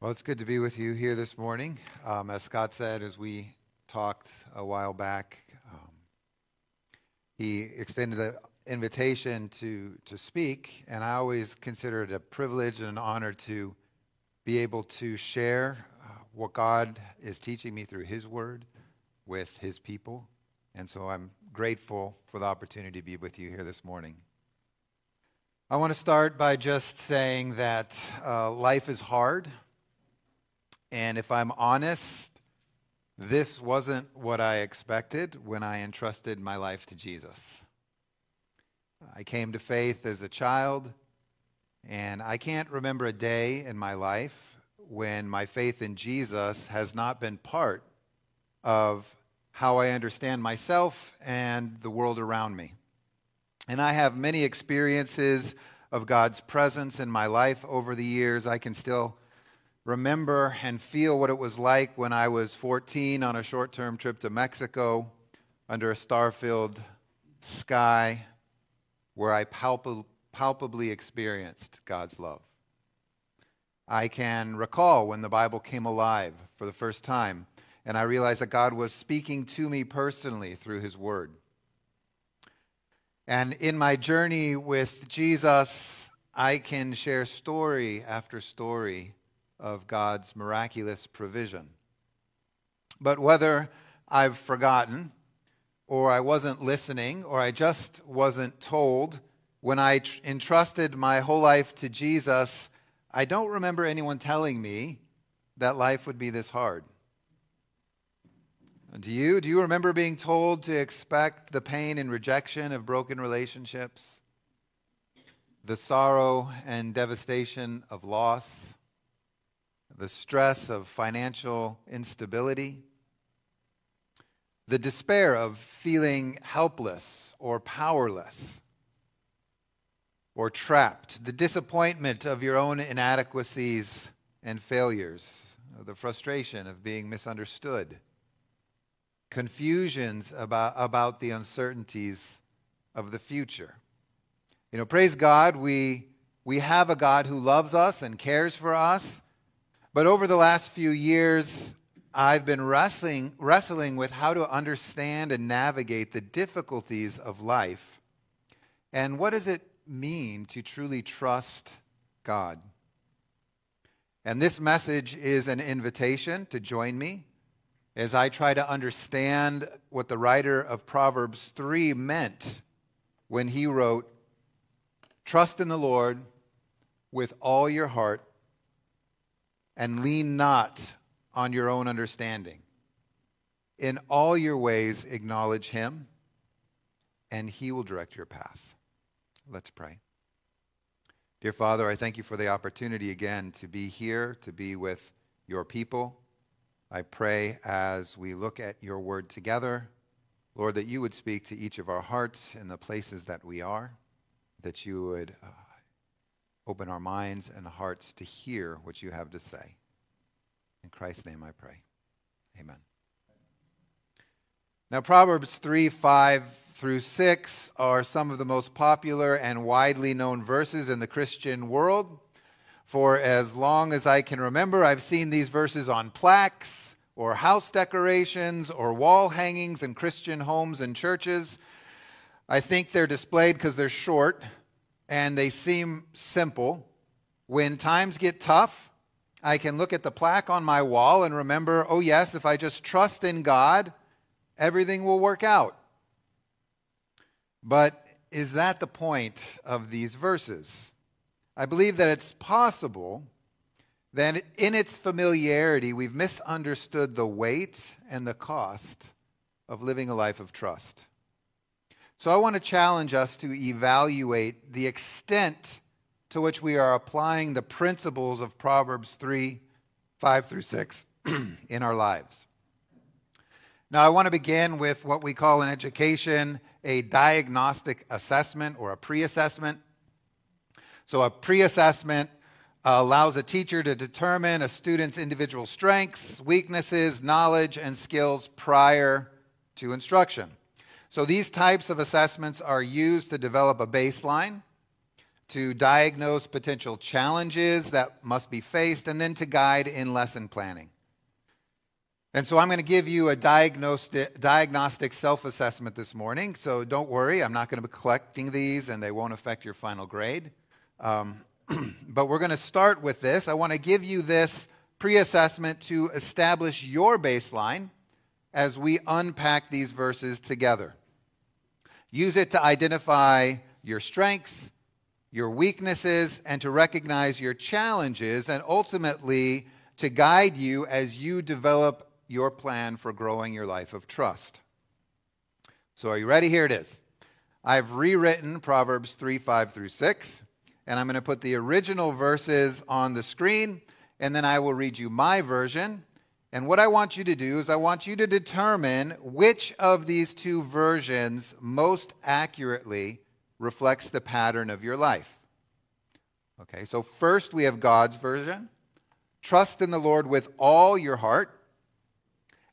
Well, it's good to be with you here this morning. Um, as Scott said, as we talked a while back, um, he extended the invitation to, to speak, and I always consider it a privilege and an honor to be able to share uh, what God is teaching me through His Word with His people. And so I'm grateful for the opportunity to be with you here this morning. I want to start by just saying that uh, life is hard. And if I'm honest, this wasn't what I expected when I entrusted my life to Jesus. I came to faith as a child, and I can't remember a day in my life when my faith in Jesus has not been part of how I understand myself and the world around me. And I have many experiences of God's presence in my life over the years. I can still remember and feel what it was like when I was 14 on a short term trip to Mexico under a star filled sky where I palpab- palpably experienced God's love. I can recall when the Bible came alive for the first time, and I realized that God was speaking to me personally through His Word. And in my journey with Jesus, I can share story after story of God's miraculous provision. But whether I've forgotten, or I wasn't listening, or I just wasn't told, when I tr- entrusted my whole life to Jesus, I don't remember anyone telling me that life would be this hard. Do you? Do you remember being told to expect the pain and rejection of broken relationships? The sorrow and devastation of loss? The stress of financial instability, the despair of feeling helpless or powerless or trapped, the disappointment of your own inadequacies and failures, the frustration of being misunderstood, confusions about, about the uncertainties of the future. You know, praise God, we, we have a God who loves us and cares for us but over the last few years, I've been wrestling, wrestling with how to understand and navigate the difficulties of life. And what does it mean to truly trust God? And this message is an invitation to join me as I try to understand what the writer of Proverbs 3 meant when he wrote, Trust in the Lord with all your heart and lean not on your own understanding. In all your ways, acknowledge him, and he will direct your path. Let's pray. Dear Father, I thank you for the opportunity again to be here, to be with your people. I pray as we look at your word together, Lord, that you would speak to each of our hearts in the places that we are, that you would. Uh, Open our minds and hearts to hear what you have to say. In Christ's name I pray. Amen. Now, Proverbs 3 5 through 6 are some of the most popular and widely known verses in the Christian world. For as long as I can remember, I've seen these verses on plaques or house decorations or wall hangings in Christian homes and churches. I think they're displayed because they're short and they seem simple. When times get tough, I can look at the plaque on my wall and remember, oh, yes, if I just trust in God, everything will work out. But is that the point of these verses? I believe that it's possible that in its familiarity, we've misunderstood the weight and the cost of living a life of trust. So I want to challenge us to evaluate the extent to which we are applying the principles of Proverbs 3 5 through 6 in our lives. Now, I want to begin with what we call in education a diagnostic assessment or a pre assessment. So, a pre assessment allows a teacher to determine a student's individual strengths, weaknesses, knowledge, and skills prior to instruction. So these types of assessments are used to develop a baseline to diagnose potential challenges that must be faced, and then to guide in lesson planning. And so I'm going to give you a diagnostic, self assessment this morning. So don't worry, I'm not going to be collecting these and they won't affect your final grade. Um, but we're going to start with this. I want to give you this pre assessment to establish your baseline as we unpack these verses together. Use it to identify your strengths, your weaknesses, and to recognize your challenges, and ultimately to guide you as you develop your plan for growing your life of trust. So, are you ready? Here it is. I've rewritten Proverbs 3 5 through 6, and I'm going to put the original verses on the screen, and then I will read you my version. And what I want you to do is, I want you to determine which of these two versions most accurately reflects the pattern of your life. Okay, so first we have God's version. Trust in the Lord with all your heart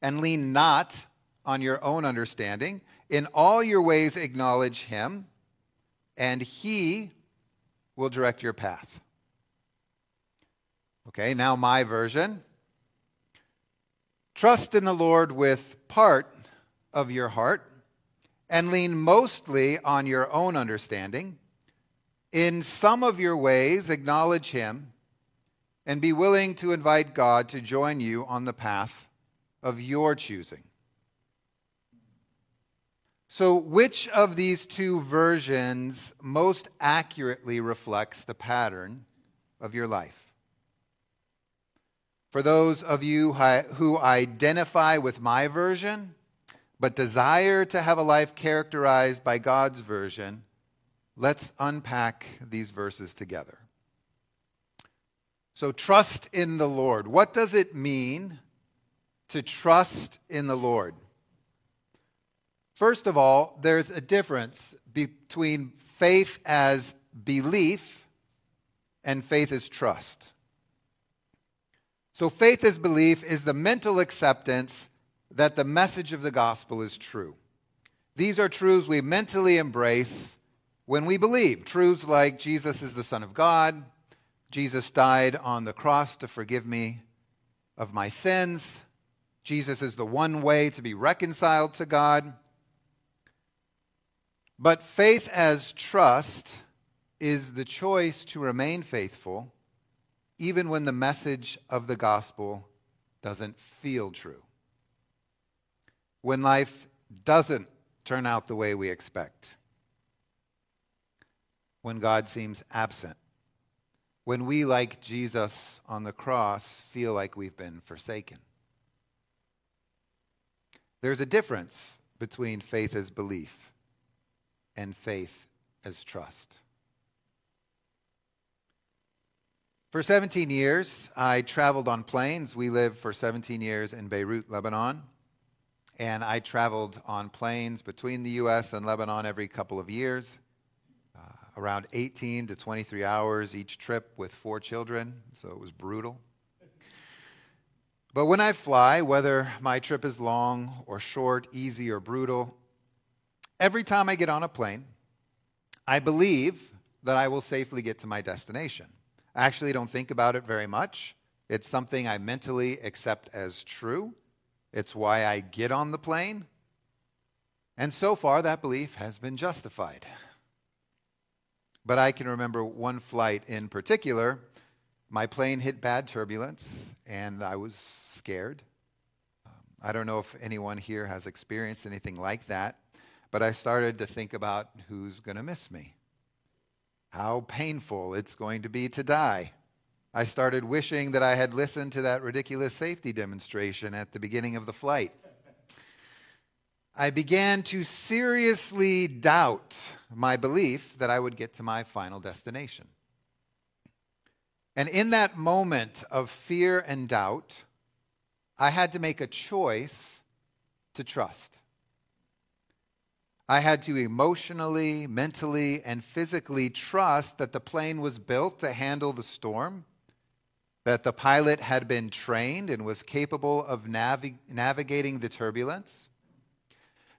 and lean not on your own understanding. In all your ways, acknowledge him, and he will direct your path. Okay, now my version. Trust in the Lord with part of your heart and lean mostly on your own understanding. In some of your ways, acknowledge him and be willing to invite God to join you on the path of your choosing. So, which of these two versions most accurately reflects the pattern of your life? For those of you who identify with my version, but desire to have a life characterized by God's version, let's unpack these verses together. So, trust in the Lord. What does it mean to trust in the Lord. First of all, there's a difference between faith as belief and faith as trust. So, faith as belief is the mental acceptance that the message of the gospel is true. These are truths we mentally embrace when we believe. Truths like Jesus is the Son of God, Jesus died on the cross to forgive me of my sins, Jesus is the one way to be reconciled to God. But faith as trust is the choice to remain faithful even when the message of the gospel doesn't feel true. When life doesn't turn out the way we expect. When God seems absent. When we, like Jesus on the cross, feel like we've been forsaken. There's a difference between faith as belief and faith as trust. For 17 years, I traveled on planes. We lived for 17 years in Beirut, Lebanon. And I traveled on planes between the U.S. and Lebanon every couple of years, uh, around 18 to 23 hours each trip with four children. So it was brutal. But when I fly, whether my trip is long or short, easy or brutal, every time I get on a plane, I believe that I will safely get to my destination. Actually don't think about it very much. It's something I mentally accept as true. It's why I get on the plane. And so far, that belief has been justified. But I can remember one flight in particular. My plane hit bad turbulence, and I was scared. I don't know if anyone here has experienced anything like that, but I started to think about who's going to miss me, how painful it's going to be to die. I started wishing that I had listened to that ridiculous safety demonstration at the beginning of the flight. I began to seriously doubt my belief that I would get to my final destination. And in that moment of fear and doubt, I had to make a choice to trust. I had to emotionally, mentally, and physically trust that the plane was built to handle the storm, that the pilot had been trained and was capable of navi- navigating the turbulence.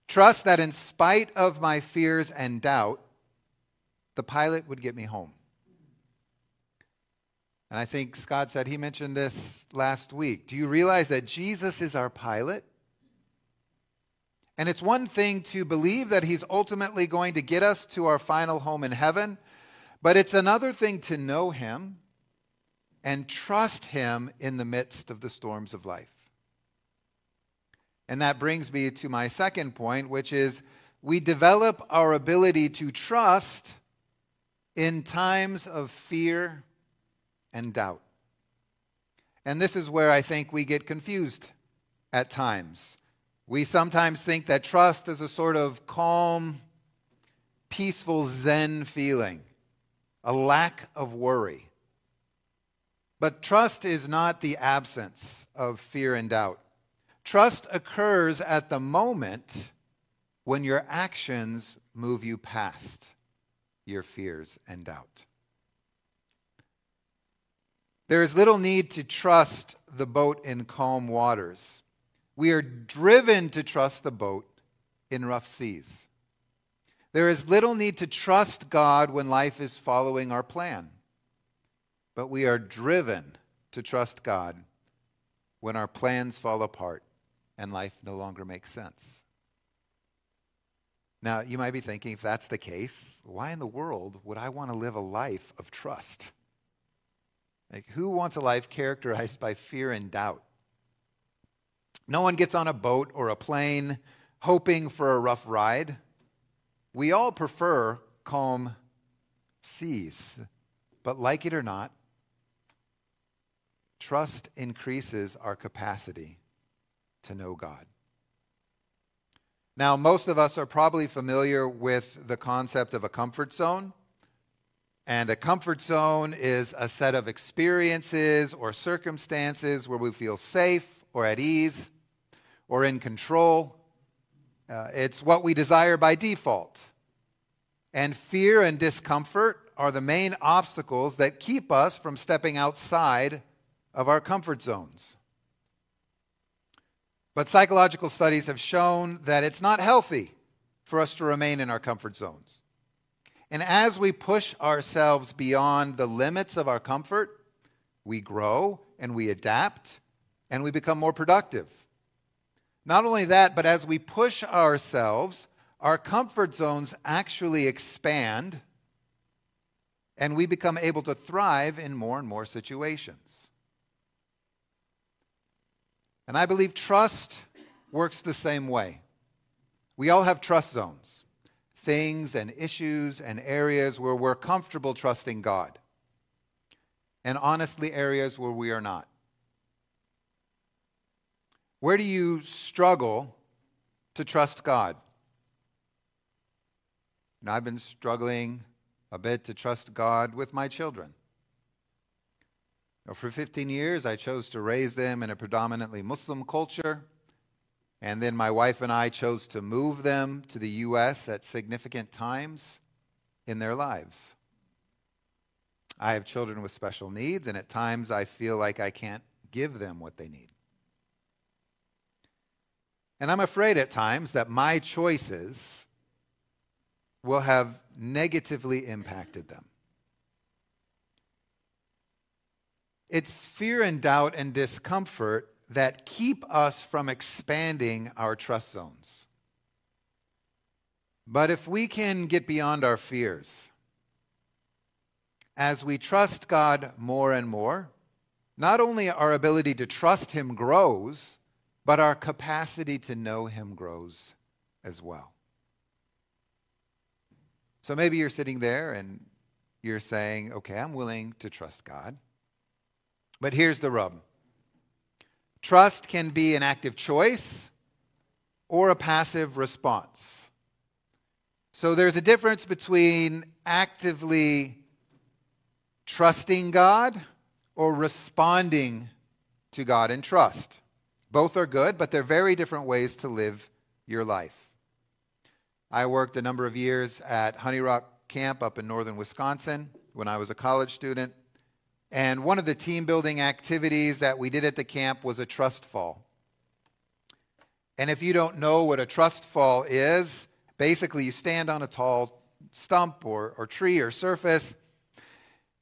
Trust that in spite of my fears and doubt, the pilot would get me home And I think Scott said he mentioned this last week. Do you realize that Jesus is our pilot? And it's one thing to believe that he's ultimately going to get us to our final home in heaven, but it's another thing to know him and trust him in the midst of the storms of life. And that brings me to my second point, which is we develop our ability to trust in times of fear and doubt. And this is where I think we get confused at times. We sometimes think that trust is a sort of calm, peaceful Zen feeling, a lack of worry. But trust is not the absence of fear and doubt. Trust occurs at the moment when your actions move you past your fears and doubt. There is little need to trust the boat in calm waters. We are driven to trust the boat in rough seas. There is little need to trust God when life is following our plan, but we are driven to trust God when our plans fall apart and life no longer makes sense. Now, you might be thinking, if that's the case, why in the world would I want to live a life of trust? Like, who wants a life characterized by fear and doubt? No one gets on a boat or a plane hoping for a rough ride. We all prefer calm seas. But like it or not, trust increases our capacity to know God. Now, most of us are probably familiar with the concept of a comfort zone. And a comfort zone is a set of experiences or circumstances where we feel safe or at ease or in control. Uh, it's what we desire by default. And fear and discomfort are the main obstacles that keep us from stepping outside of our comfort zones. But psychological studies have shown that it's not healthy for us to remain in our comfort zones. And as we push ourselves beyond the limits of our comfort, we grow and we adapt and we become more productive. Not only that, but as we push ourselves, our comfort zones actually expand and we become able to thrive in more and more situations. And I believe trust works the same way. We all have trust zones, things and issues and areas where we're comfortable trusting God, and honestly, areas where we are not. Where do you struggle to trust God? And I've been struggling a bit to trust God with my children. For 15 years, I chose to raise them in a predominantly Muslim culture. And then my wife and I chose to move them to the U.S. at significant times in their lives. I have children with special needs, and at times I feel like I can't give them what they need. And I'm afraid at times that my choices will have negatively impacted them. It's fear and doubt and discomfort that keep us from expanding our trust zones. But if we can get beyond our fears, as we trust God more and more, not only our ability to trust Him grows, but our capacity to know Him grows as well. So maybe you're sitting there and you're saying, okay, I'm willing to trust God. But here's the rub trust can be an active choice or a passive response. So there's a difference between actively trusting God or responding to God in trust. Both are good, but they're very different ways to live your life. I worked a number of years at Honey Rock Camp up in northern Wisconsin when I was a college student. And one of the team building activities that we did at the camp was a trust fall. And if you don't know what a trust fall is, basically you stand on a tall stump or, or tree or surface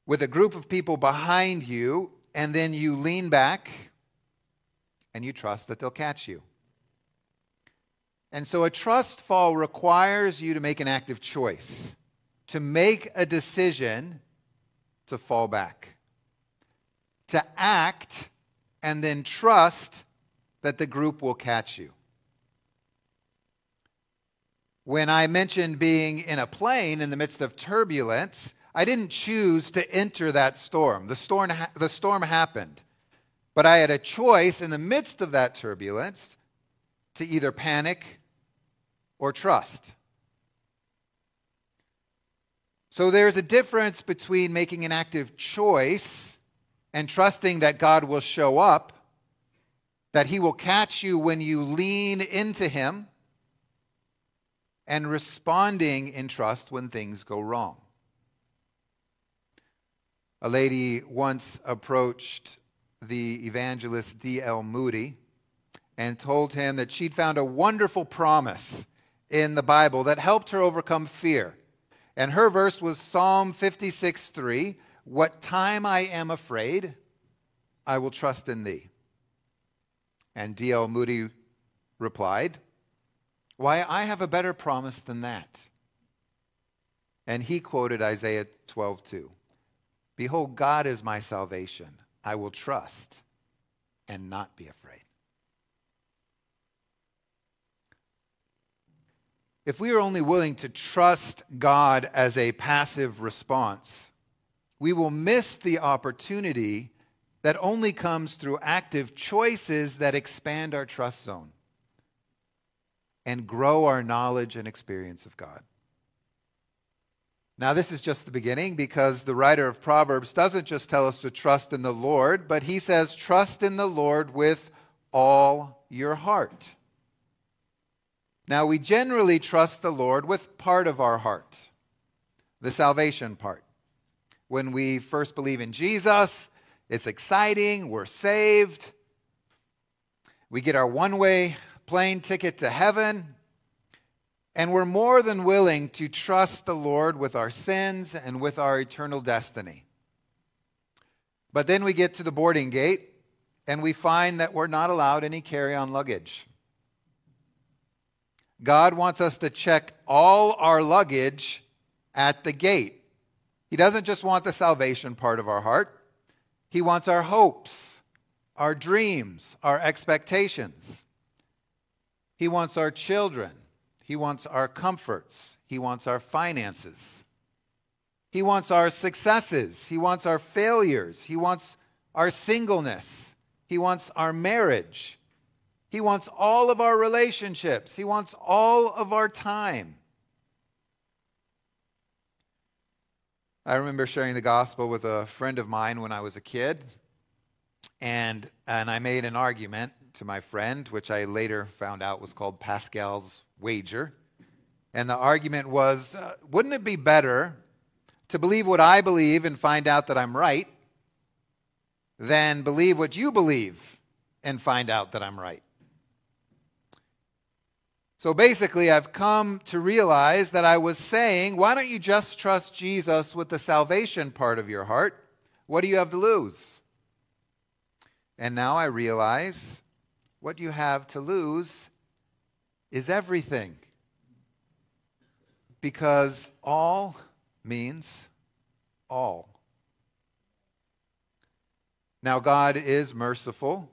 with a group of people behind you, and then you lean back and you trust that they'll catch you. And so a trust fall requires you to make an active choice, to make a decision to fall back, to act and then trust that the group will catch you. When I mentioned being in a plane in the midst of turbulence, I didn't choose to enter that storm. The storm, the storm happened. But I had a choice in the midst of that turbulence to either panic or trust. So there's a difference between making an active choice and trusting that God will show up, that He will catch you when you lean into Him, and responding in trust when things go wrong. A lady once approached the evangelist D.L. Moody and told him that she'd found a wonderful promise in the Bible that helped her overcome fear. And her verse was Psalm 56 3 What time I am afraid, I will trust in thee. And D.L. Moody replied, Why, I have a better promise than that. And he quoted Isaiah 12 2. Behold, God is my salvation. I will trust and not be afraid. If we are only willing to trust God as a passive response, we will miss the opportunity that only comes through active choices that expand our trust zone and grow our knowledge and experience of God. Now, this is just the beginning because the writer of Proverbs doesn't just tell us to trust in the Lord, but he says, trust in the Lord with all your heart. Now, we generally trust the Lord with part of our heart, the salvation part. When we first believe in Jesus, it's exciting, we're saved, we get our one way plane ticket to heaven. And we're more than willing to trust the Lord with our sins and with our eternal destiny. But then we get to the boarding gate and we find that we're not allowed any carry on luggage. God wants us to check all our luggage at the gate. He doesn't just want the salvation part of our heart, He wants our hopes, our dreams, our expectations. He wants our children. He wants our comforts. He wants our finances. He wants our successes. He wants our failures. He wants our singleness. He wants our marriage. He wants all of our relationships. He wants all of our time. I remember sharing the gospel with a friend of mine when I was a kid, and, and I made an argument to my friend, which I later found out was called Pascal's wager. And the argument was uh, wouldn't it be better to believe what I believe and find out that I'm right than believe what you believe and find out that I'm right? So basically, I've come to realize that I was saying, why don't you just trust Jesus with the salvation part of your heart? What do you have to lose? And now I realize what you have to lose is everything. Because all means all. Now, God is merciful.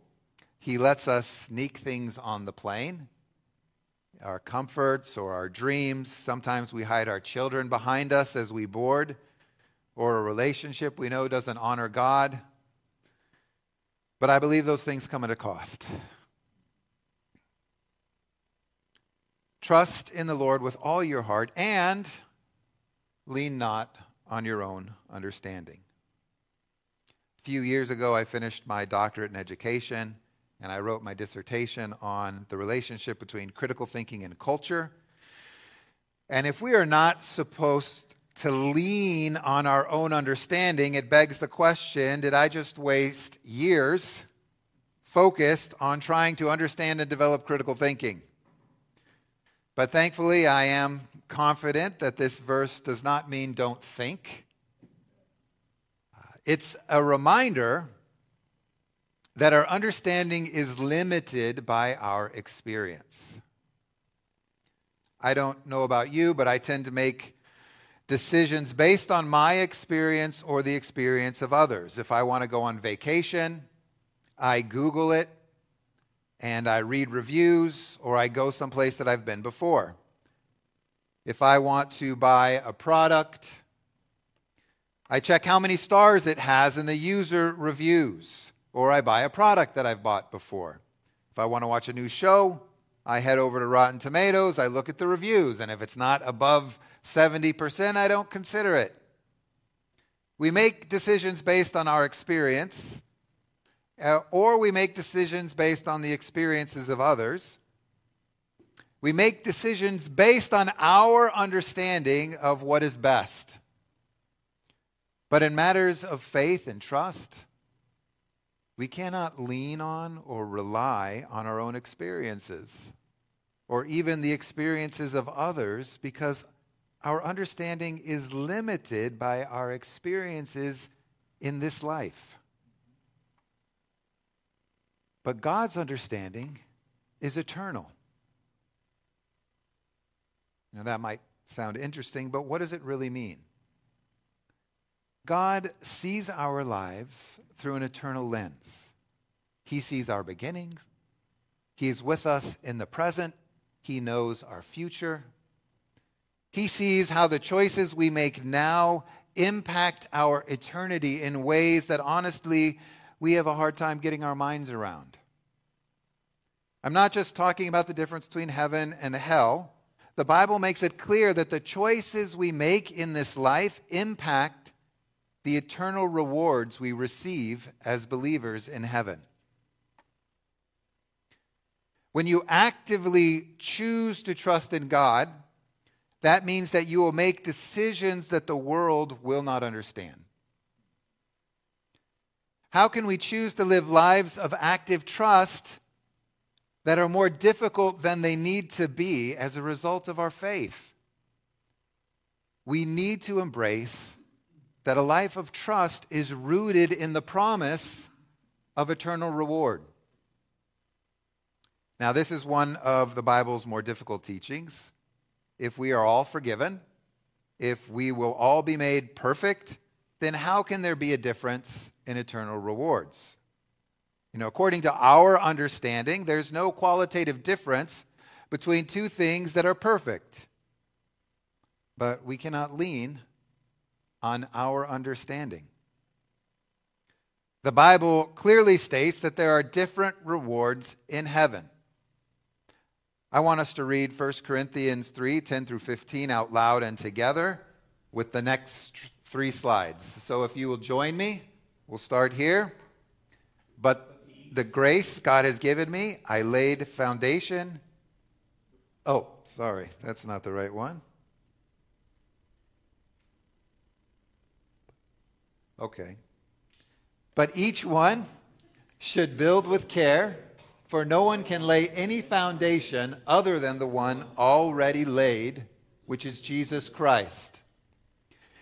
He lets us sneak things on the plane, our comforts or our dreams. Sometimes we hide our children behind us as we board, or a relationship we know doesn't honor God. But I believe those things come at a cost. Trust in the Lord with all your heart and lean not on your own understanding. A few years ago, I finished my doctorate in education and I wrote my dissertation on the relationship between critical thinking and culture. And if we are not supposed to lean on our own understanding, it begs the question did I just waste years focused on trying to understand and develop critical thinking? But thankfully, I am confident that this verse does not mean don't think. Uh, it's a reminder that our understanding is limited by our experience. I don't know about you, but I tend to make decisions based on my experience or the experience of others. If I want to go on vacation, I Google it and I read reviews or I go someplace that I've been before. If I want to buy a product, I check how many stars it has in the user reviews, or I buy a product that I've bought before. If I want to watch a new show, I head over to Rotten Tomatoes, I look at the reviews, and if it's not above 70%, I don't consider it. We make decisions based on our experience, uh, or we make decisions based on the experiences of others. We make decisions based on our understanding of what is best. But in matters of faith and trust, we cannot lean on or rely on our own experiences or even the experiences of others because our understanding is limited by our experiences in this life. But God's understanding is eternal. Now, that might sound interesting, but what does it really mean? God sees our lives through an eternal lens. He sees our beginnings. He is with us in the present. He knows our future. He sees how the choices we make now impact our eternity in ways that honestly we have a hard time getting our minds around. I'm not just talking about the difference between heaven and hell. The Bible makes it clear that the choices we make in this life impact the eternal rewards we receive as believers in heaven. When you actively choose to trust in God, that means that you will make decisions that the world will not understand. How can we choose to live lives of active trust that are more difficult than they need to be as a result of our faith? We need to embrace that a life of trust is rooted in the promise of eternal reward. Now, this is one of the Bible's more difficult teachings if we are all forgiven, if we will all be made perfect, then how can there be a difference in eternal rewards? You know, according to our understanding, there's no qualitative difference between two things that are perfect. But we cannot lean on our understanding. The Bible clearly states that there are different rewards in heaven. I want us to read 1 Corinthians 3 10 through 15 out loud and together with the next three slides. So if you will join me, we'll start here. But the grace God has given me, I laid foundation. Oh, sorry, that's not the right one. Okay. But each one should build with care for no one can lay any foundation other than the one already laid, which is Jesus Christ.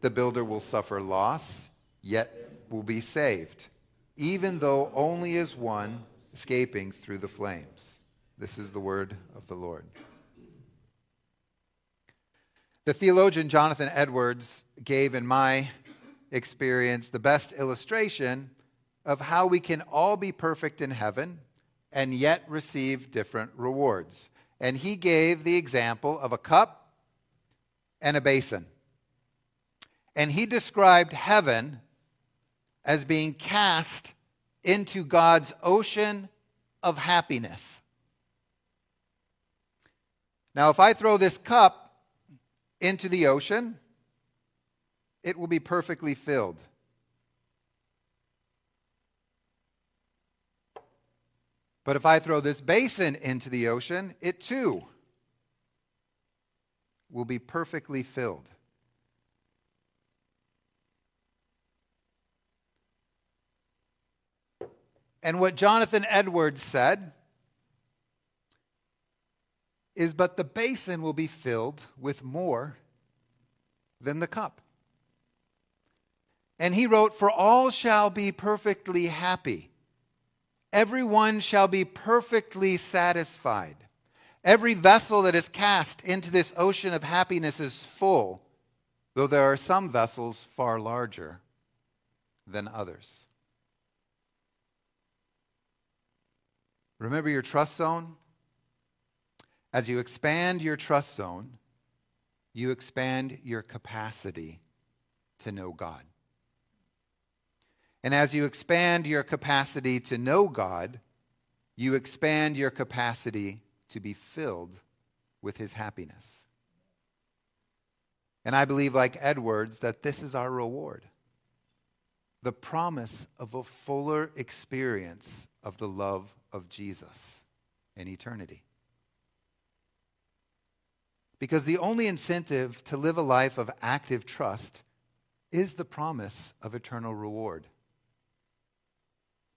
the builder will suffer loss, yet will be saved, even though only as one escaping through the flames. This is the word of the Lord. The theologian Jonathan Edwards gave, in my experience, the best illustration of how we can all be perfect in heaven and yet receive different rewards. And he gave the example of a cup and a basin. And he described heaven as being cast into God's ocean of happiness. Now, if I throw this cup into the ocean, it will be perfectly filled. But if I throw this basin into the ocean, it too will be perfectly filled. And what Jonathan Edwards said is, But the basin will be filled with more than the cup. And he wrote, For all shall be perfectly happy. Everyone shall be perfectly satisfied. Every vessel that is cast into this ocean of happiness is full, though there are some vessels far larger than others. Remember your trust zone? As you expand your trust zone, you expand your capacity to know God. And as you expand your capacity to know God, you expand your capacity to be filled with his happiness. And I believe, like Edwards, that this is our reward the promise of a fuller experience of the love of Jesus in eternity. Because the only incentive to live a life of active trust is the promise of eternal reward.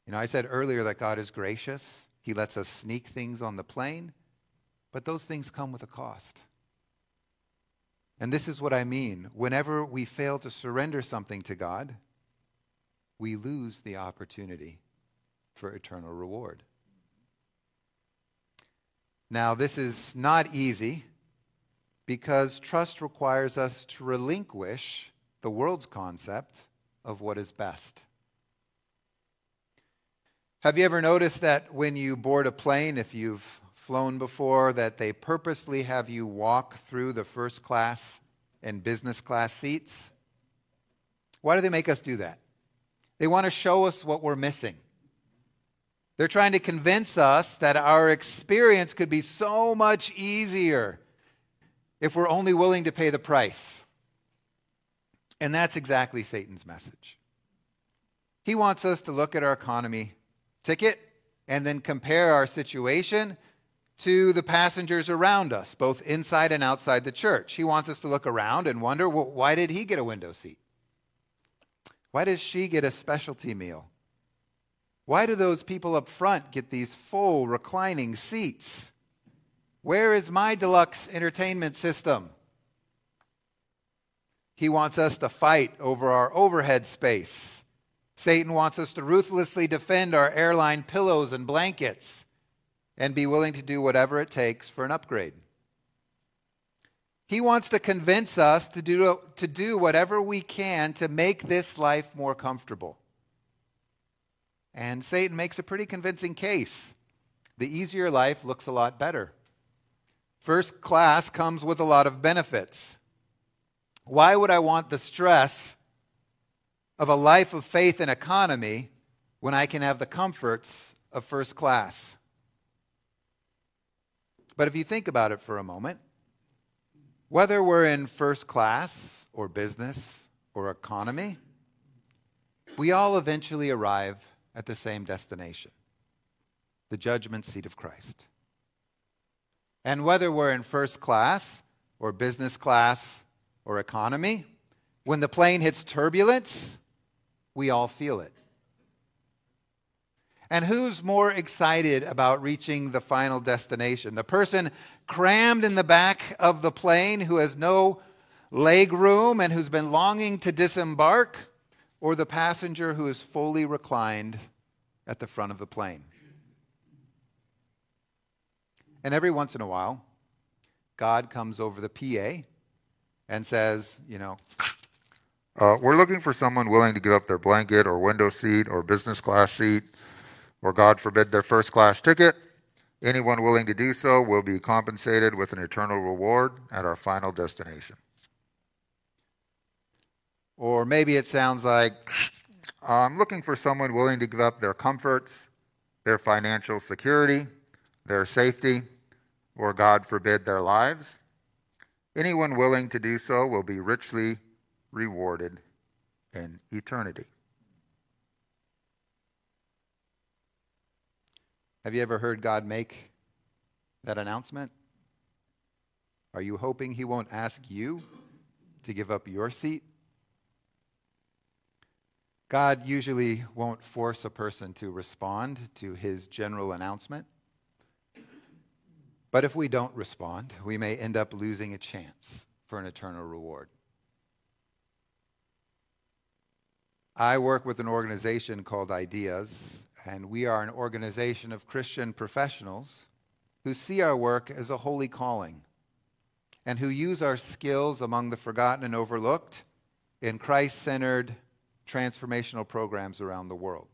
You know, I said earlier that God is gracious. He lets us sneak things on the plane. But those things come with a cost. And this is what I mean. Whenever we fail to surrender something to God, we lose the opportunity for eternal reward. Now, this is not easy because trust requires us to relinquish the world's concept of what is best. Have you ever noticed that when you board a plane, if you've flown before that they purposely have you walk through the first class and business class seats? Why do they make us do that? They want to show us what we're missing. They're trying to convince us that our experience could be so much easier if we're only willing to pay the price. And that's exactly Satan's message. He wants us to look at our economy ticket and then compare our situation to the passengers around us, both inside and outside the church. He wants us to look around and wonder well, why did he get a window seat? Why does she get a specialty meal? Why do those people up front get these full reclining seats? Where is my deluxe entertainment system? He wants us to fight over our overhead space. Satan wants us to ruthlessly defend our airline pillows and blankets and be willing to do whatever it takes for an upgrade. He wants to convince us to do, to do whatever we can to make this life more comfortable. And Satan makes a pretty convincing case. The easier life looks a lot better. First class comes with a lot of benefits. Why would I want the stress of a life of faith and economy when I can have the comforts of first class? But if you think about it for a moment, whether we're in first class or business or economy, we all eventually arrive at the same destination the judgment seat of Christ. And whether we're in first class or business class or economy, when the plane hits turbulence, we all feel it. And who's more excited about reaching the final destination? The person crammed in the back of the plane who has no leg room and who's been longing to disembark, or the passenger who is fully reclined at the front of the plane? And every once in a while, God comes over the PA and says, you know, uh, we're looking for someone willing to give up their blanket or window seat or business class seat or God forbid their first class ticket. Anyone willing to do so will be compensated with an eternal reward at our final destination. Or maybe it sounds like I'm looking for someone willing to give up their comforts, their financial security, their safety, or God forbid their lives. Anyone willing to do so will be richly rewarded in eternity. Have you ever heard God make that announcement? Are you hoping He won't ask you to give up your seat? God usually won't force a person to respond to His general announcement. But if we don't respond, we may end up losing a chance for an eternal reward. I work with an organization called Ideas, and we are an organization of Christian professionals who see our work as a holy calling and who use our skills among the forgotten and overlooked in Christ centered transformational programs around the world.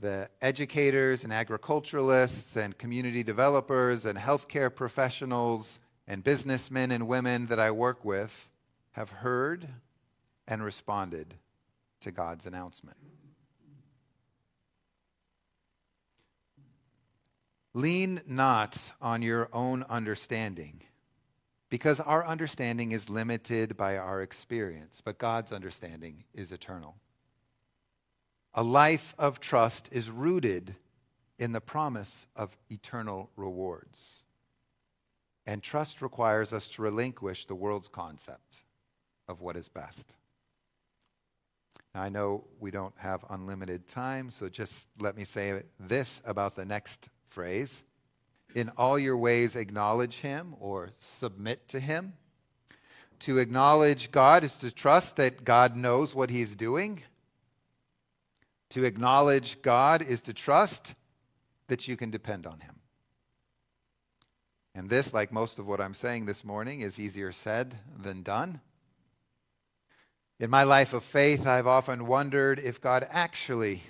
The educators and agriculturalists and community developers and healthcare professionals and businessmen and women that I work with have heard and responded to God's announcement. Lean not on your own understanding, because our understanding is limited by our experience, but God's understanding is eternal. A life of trust is rooted in the promise of eternal rewards. And trust requires us to relinquish the world's concept of what is best. Now, I know we don't have unlimited time, so just let me say this about the next phrase. In all your ways, acknowledge him or submit to him. To acknowledge God is to trust that God knows what he's doing. To acknowledge God is to trust that you can depend on him. And this, like most of what I'm saying this morning, is easier said than done. In my life of faith, I've often wondered if God actually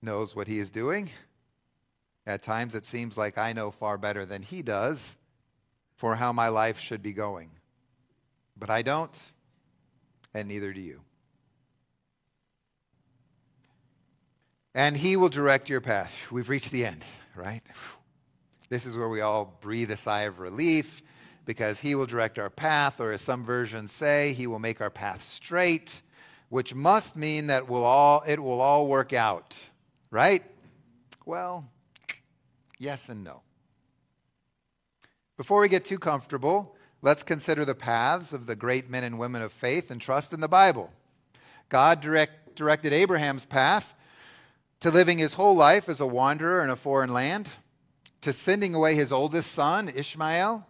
knows what he is doing. At times, it seems like I know far better than he does for how my life should be going. But I don't, and neither do you. And he will direct your path. We've reached the end, right? This is where we all breathe a sigh of relief because he will direct our path, or as some versions say, he will make our path straight, which must mean that we'll all, it will all work out, right? Well, yes and no. Before we get too comfortable, let's consider the paths of the great men and women of faith and trust in the Bible. God direct, directed Abraham's path to living his whole life as a wanderer in a foreign land, to sending away his oldest son, Ishmael,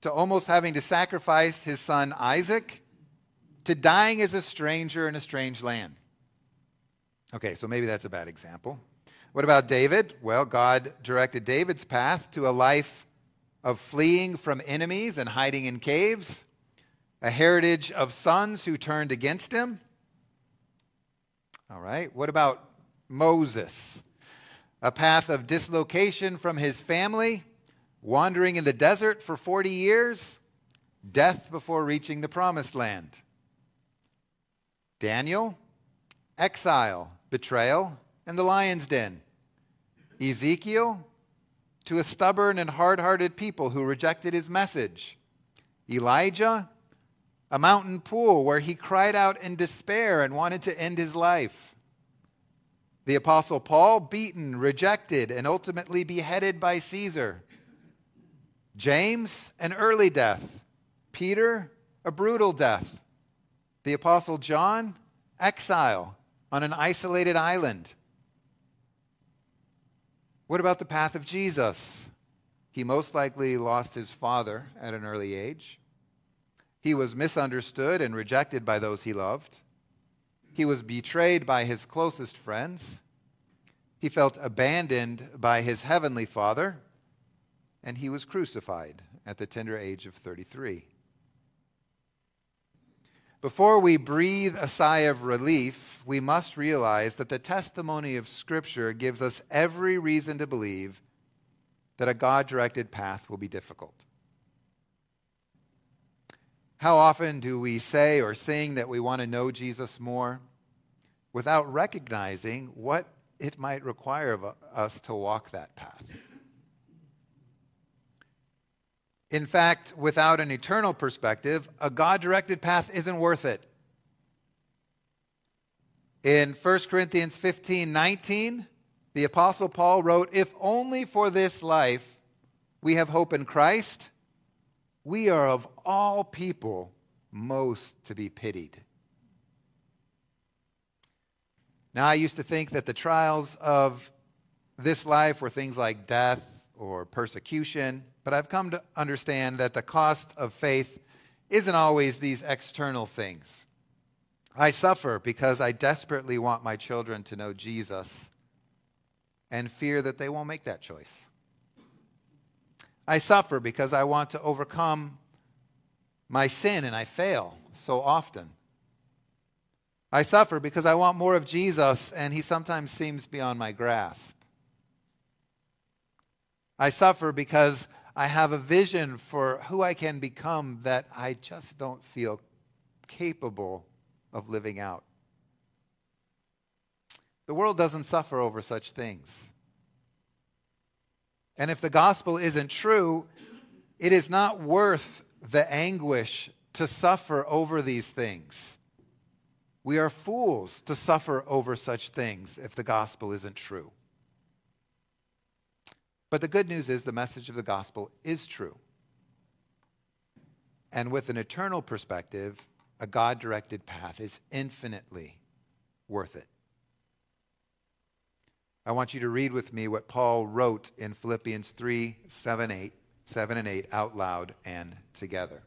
to almost having to sacrifice his son Isaac, to dying as a stranger in a strange land. Okay, so maybe that's a bad example. What about David? Well, God directed David's path to a life of fleeing from enemies and hiding in caves, a heritage of sons who turned against him. All right, what about Moses? A path of dislocation from his family wandering in the desert for 40 years, death before reaching the promised land. Daniel, exile, betrayal, and the lion's den. Ezekiel, to a stubborn and hard hearted people who rejected his message. Elijah, a mountain pool where he cried out in despair and wanted to end his life. The Apostle Paul, beaten, rejected, and ultimately beheaded by Caesar. James, an early death. Peter, a brutal death. The Apostle John, exile on an isolated island. What about the path of Jesus? He most likely lost his father at an early age. He was misunderstood and rejected by those he loved. He was betrayed by his closest friends. He felt abandoned by his heavenly Father and he was crucified at the tender age of 33. Before we breathe a sigh of relief, we must realize that the testimony of Scripture gives us every reason to believe that a God directed path will be difficult. How often do we say or sing that we want to know Jesus more without recognizing what it might require of us to walk that path? In fact, without an eternal perspective, a God directed path isn't worth it. In 1 Corinthians 15 19, The Apostle Paul wrote, If only for this life we have hope in Christ, we are of all people most to be pitied. Now, I used to think that the trials of this life were things like death or persecution, but I've come to understand that the cost of faith isn't always these external things. I suffer because I desperately want my children to know Jesus and fear that they won't make that choice. I suffer because I want to overcome my sin and I fail so often. I suffer because I want more of Jesus and he sometimes seems beyond my grasp. I suffer because I have a vision for who I can become that I just don't feel capable of living out. The world doesn't suffer over such things. And if the gospel isn't true, it is not worth the anguish to suffer over these things. We are fools to suffer over such things if the gospel isn't true. But the good news is the message of the gospel is true. And with an eternal perspective, a God directed path is infinitely worth it. I want you to read with me what Paul wrote in Philippians 3 7, 8, 7 and 8 out loud and together.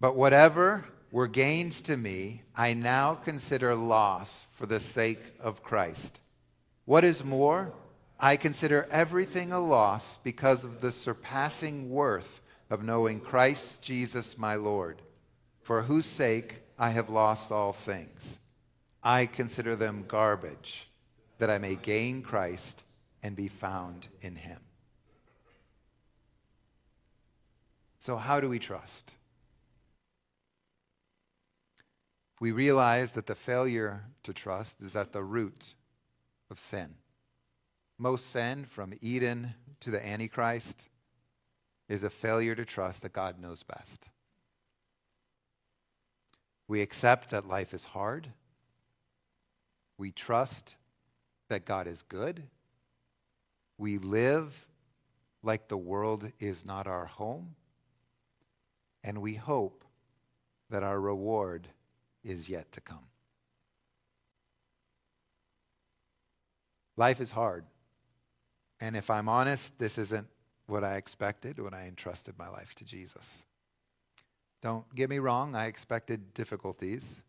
But whatever were gains to me, I now consider loss for the sake of Christ. What is more, I consider everything a loss because of the surpassing worth of knowing Christ Jesus my Lord, for whose sake I have lost all things. I consider them garbage, that I may gain Christ and be found in him. So, how do we trust? We realize that the failure to trust is at the root of sin most sin from Eden to the Antichrist is a failure to trust that God knows best. We accept that life is hard. We trust that God is good. We live like the world is not our home. And we hope that our reward is yet to come. Life is hard. And if I'm honest, this isn't what I expected when I entrusted my life to Jesus. Don't get me wrong, I expected difficulties,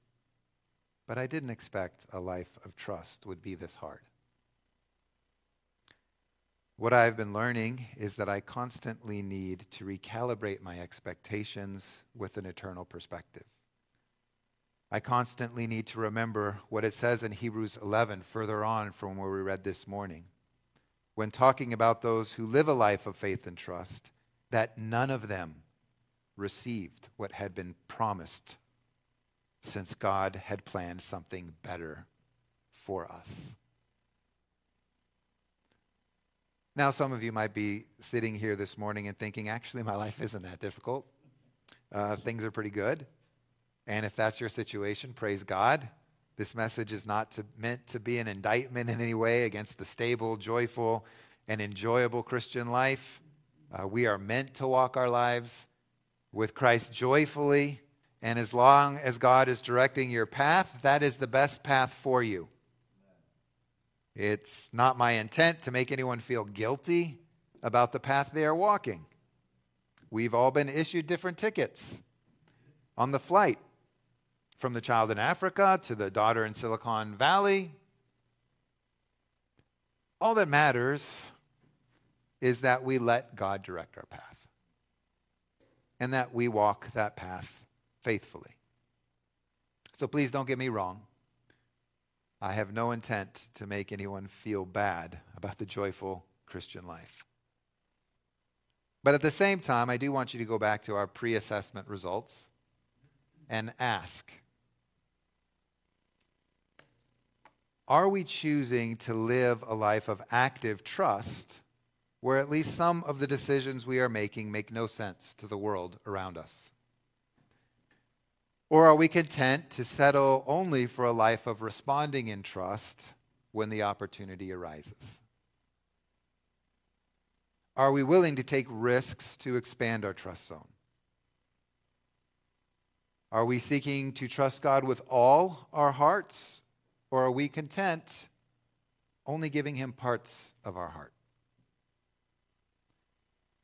but I didn't expect a life of trust would be this hard. What I've been learning is that I constantly need to recalibrate my expectations with an eternal perspective. I constantly need to remember what it says in Hebrews 11, further on from where we read this morning when talking about those who live a life of faith and trust that none of them received what had been promised since God had planned something better for us. Now, some of you might be sitting here this morning and thinking, actually, my life isn't that difficult. Uh, things are pretty good. And if that's your situation, praise God. This message is not to, meant to be an indictment in any way against the stable, joyful, and enjoyable Christian life. Uh, we are meant to walk our lives with Christ joyfully. And as long as God is directing your path, that is the best path for you. It's not my intent to make anyone feel guilty about the path they are walking. We've all been issued different tickets on the flight from the child in Africa to the daughter in Silicon Valley. All that matters is that we let God direct our path and that we walk that path faithfully. So please don't get me wrong. I have no intent to make anyone feel bad about the joyful Christian life. But at the same time, I do want you to go back to our pre assessment results and ask Are we choosing to live a life of active trust where at least some of the decisions we are making make no sense to the world around us? Or are we content to settle only for a life of responding in trust when the opportunity arises? Are we willing to take risks to expand our trust zone? Are we seeking to trust God with all our hearts, or are we content only giving Him parts of our heart?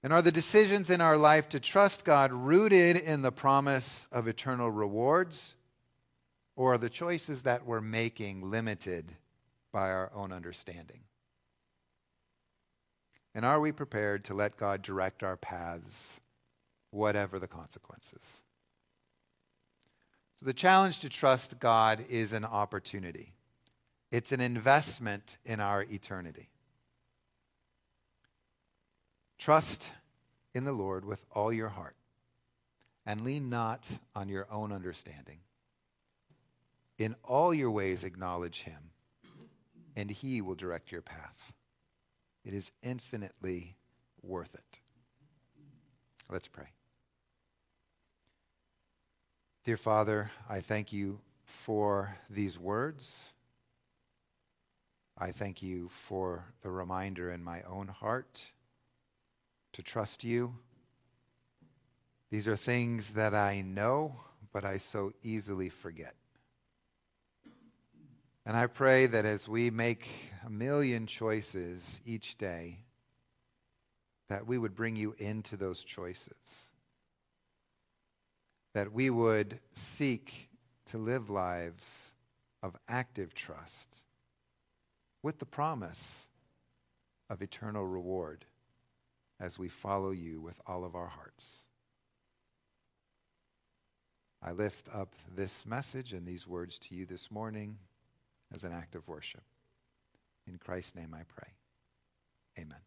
And are the decisions in our life to trust God rooted in the promise of eternal rewards, or are the choices that we're making limited by our own understanding? And are we prepared to let God direct our paths, whatever the consequences? So, the challenge to trust God is an opportunity, it's an investment in our eternity. Trust in the Lord with all your heart and lean not on your own understanding. In all your ways, acknowledge him, and he will direct your path. It is infinitely worth it. Let's pray. Dear Father, I thank you for these words. I thank you for the reminder in my own heart to trust you. These are things that I know, but I so easily forget. And I pray that as we make a million choices each day, that we would bring you into those choices. That we would seek to live lives of active trust with the promise of eternal reward as we follow you with all of our hearts. I lift up this message and these words to you this morning as an act of worship. In Christ's name I pray. Amen.